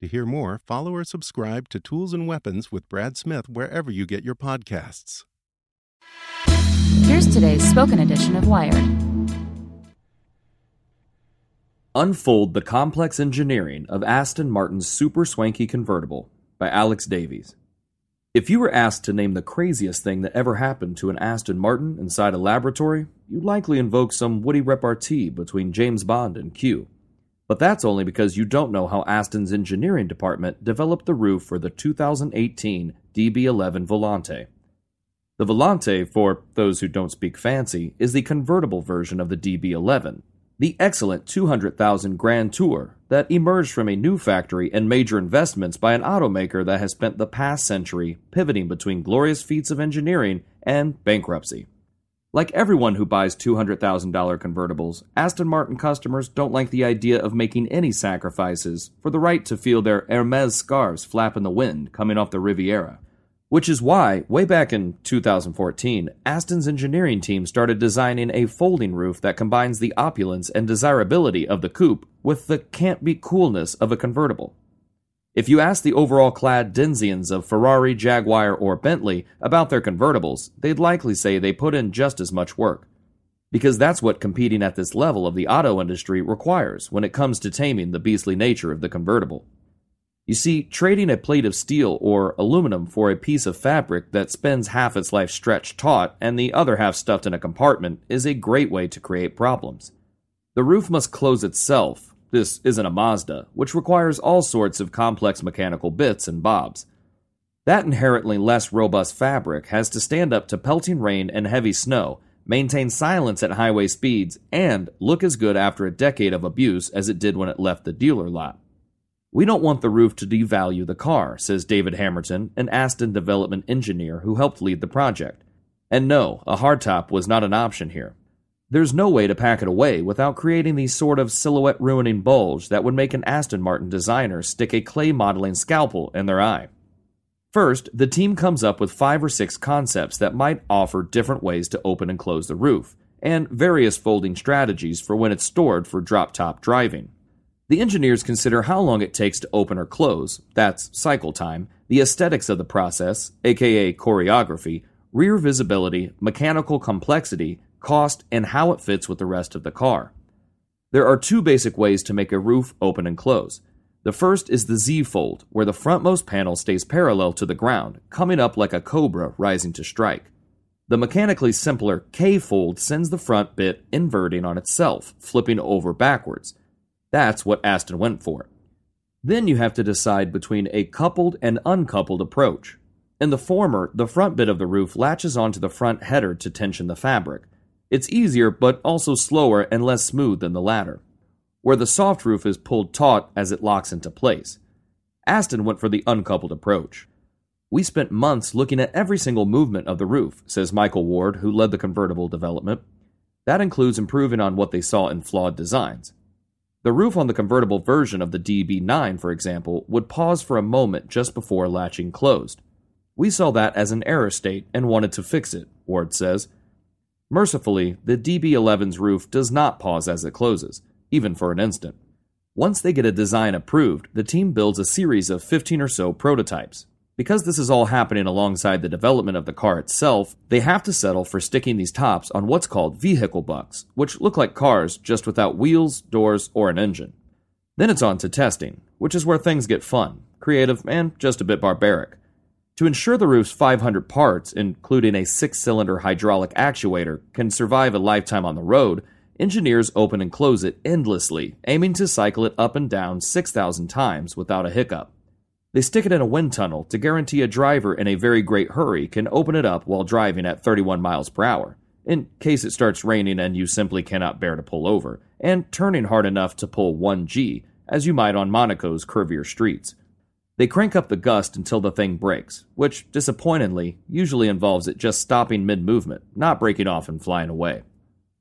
To hear more, follow or subscribe to Tools and Weapons with Brad Smith wherever you get your podcasts. Here's today's spoken edition of Wired. Unfold the complex engineering of Aston Martin's super swanky convertible by Alex Davies. If you were asked to name the craziest thing that ever happened to an Aston Martin inside a laboratory, you'd likely invoke some witty repartee between James Bond and Q. But that's only because you don't know how Aston's engineering department developed the roof for the 2018 DB11 Volante. The Volante, for those who don't speak fancy, is the convertible version of the DB11, the excellent 200,000 Grand Tour that emerged from a new factory and major investments by an automaker that has spent the past century pivoting between glorious feats of engineering and bankruptcy. Like everyone who buys $200,000 convertibles, Aston Martin customers don't like the idea of making any sacrifices for the right to feel their Hermes scarves flap in the wind coming off the Riviera. Which is why, way back in 2014, Aston's engineering team started designing a folding roof that combines the opulence and desirability of the coupe with the can't be coolness of a convertible. If you ask the overall clad Denzians of Ferrari, Jaguar, or Bentley about their convertibles, they'd likely say they put in just as much work. Because that's what competing at this level of the auto industry requires when it comes to taming the beastly nature of the convertible. You see, trading a plate of steel or aluminum for a piece of fabric that spends half its life stretched taut and the other half stuffed in a compartment is a great way to create problems. The roof must close itself. This isn't a Mazda, which requires all sorts of complex mechanical bits and bobs. That inherently less robust fabric has to stand up to pelting rain and heavy snow, maintain silence at highway speeds, and look as good after a decade of abuse as it did when it left the dealer lot. We don't want the roof to devalue the car, says David Hamerton, an Aston development engineer who helped lead the project. And no, a hardtop was not an option here. There's no way to pack it away without creating the sort of silhouette ruining bulge that would make an Aston Martin designer stick a clay modeling scalpel in their eye. First, the team comes up with five or six concepts that might offer different ways to open and close the roof, and various folding strategies for when it's stored for drop top driving. The engineers consider how long it takes to open or close, that's cycle time, the aesthetics of the process, aka choreography, rear visibility, mechanical complexity, cost, and how it fits with the rest of the car. There are two basic ways to make a roof open and close. The first is the Z fold, where the frontmost panel stays parallel to the ground, coming up like a cobra rising to strike. The mechanically simpler K fold sends the front bit inverting on itself, flipping over backwards. That's what Aston went for. Then you have to decide between a coupled and uncoupled approach. In the former, the front bit of the roof latches onto the front header to tension the fabric. It's easier, but also slower and less smooth than the latter, where the soft roof is pulled taut as it locks into place. Aston went for the uncoupled approach. We spent months looking at every single movement of the roof, says Michael Ward, who led the convertible development. That includes improving on what they saw in flawed designs. The roof on the convertible version of the DB9, for example, would pause for a moment just before latching closed. We saw that as an error state and wanted to fix it, Ward says. Mercifully, the DB11's roof does not pause as it closes, even for an instant. Once they get a design approved, the team builds a series of 15 or so prototypes. Because this is all happening alongside the development of the car itself, they have to settle for sticking these tops on what's called vehicle bucks, which look like cars just without wheels, doors, or an engine. Then it's on to testing, which is where things get fun, creative, and just a bit barbaric. To ensure the roof's 500 parts, including a six cylinder hydraulic actuator, can survive a lifetime on the road, engineers open and close it endlessly, aiming to cycle it up and down 6,000 times without a hiccup. They stick it in a wind tunnel to guarantee a driver in a very great hurry can open it up while driving at 31 miles per hour, in case it starts raining and you simply cannot bear to pull over, and turning hard enough to pull 1G, as you might on Monaco's curvier streets. They crank up the gust until the thing breaks, which, disappointingly, usually involves it just stopping mid movement, not breaking off and flying away.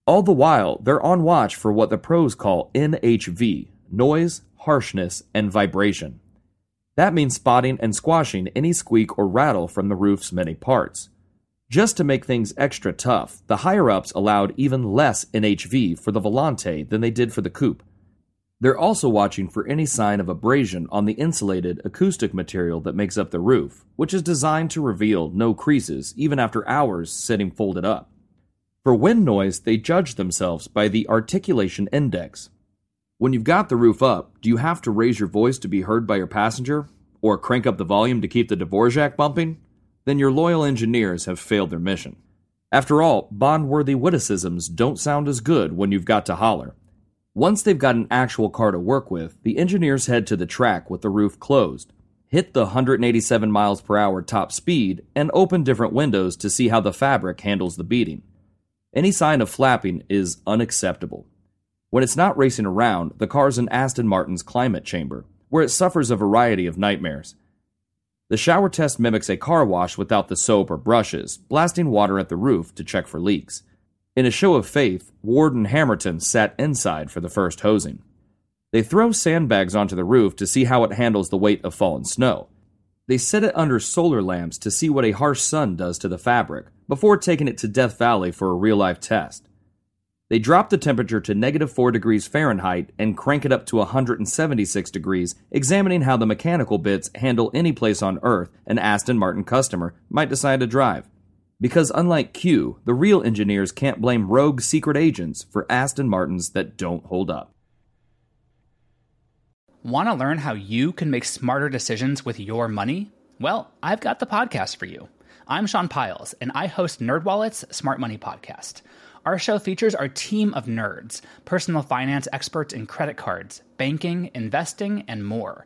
All the while, they're on watch for what the pros call NHV noise, harshness, and vibration. That means spotting and squashing any squeak or rattle from the roof's many parts. Just to make things extra tough, the higher ups allowed even less NHV for the Volante than they did for the coupe. They're also watching for any sign of abrasion on the insulated acoustic material that makes up the roof, which is designed to reveal no creases even after hours sitting folded up. For wind noise, they judge themselves by the articulation index, when you've got the roof up, do you have to raise your voice to be heard by your passenger? Or crank up the volume to keep the Dvorak bumping? Then your loyal engineers have failed their mission. After all, bond worthy witticisms don't sound as good when you've got to holler. Once they've got an actual car to work with, the engineers head to the track with the roof closed, hit the 187 miles per hour top speed, and open different windows to see how the fabric handles the beating. Any sign of flapping is unacceptable. When it's not racing around, the car's in Aston Martin's climate chamber, where it suffers a variety of nightmares. The shower test mimics a car wash without the soap or brushes, blasting water at the roof to check for leaks. In a show of faith, Ward and Hammerton sat inside for the first hosing. They throw sandbags onto the roof to see how it handles the weight of fallen snow. They set it under solar lamps to see what a harsh sun does to the fabric, before taking it to Death Valley for a real life test. They drop the temperature to negative 4 degrees Fahrenheit and crank it up to 176 degrees, examining how the mechanical bits handle any place on Earth an Aston Martin customer might decide to drive. Because unlike Q, the real engineers can't blame rogue secret agents for Aston Martins that don't hold up. Want to learn how you can make smarter decisions with your money? Well, I've got the podcast for you. I'm Sean Pyles, and I host NerdWallet's Smart Money Podcast. Our show features our team of nerds, personal finance experts in credit cards, banking, investing, and more.